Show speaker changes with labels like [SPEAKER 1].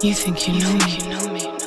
[SPEAKER 1] You think you know me? You know me.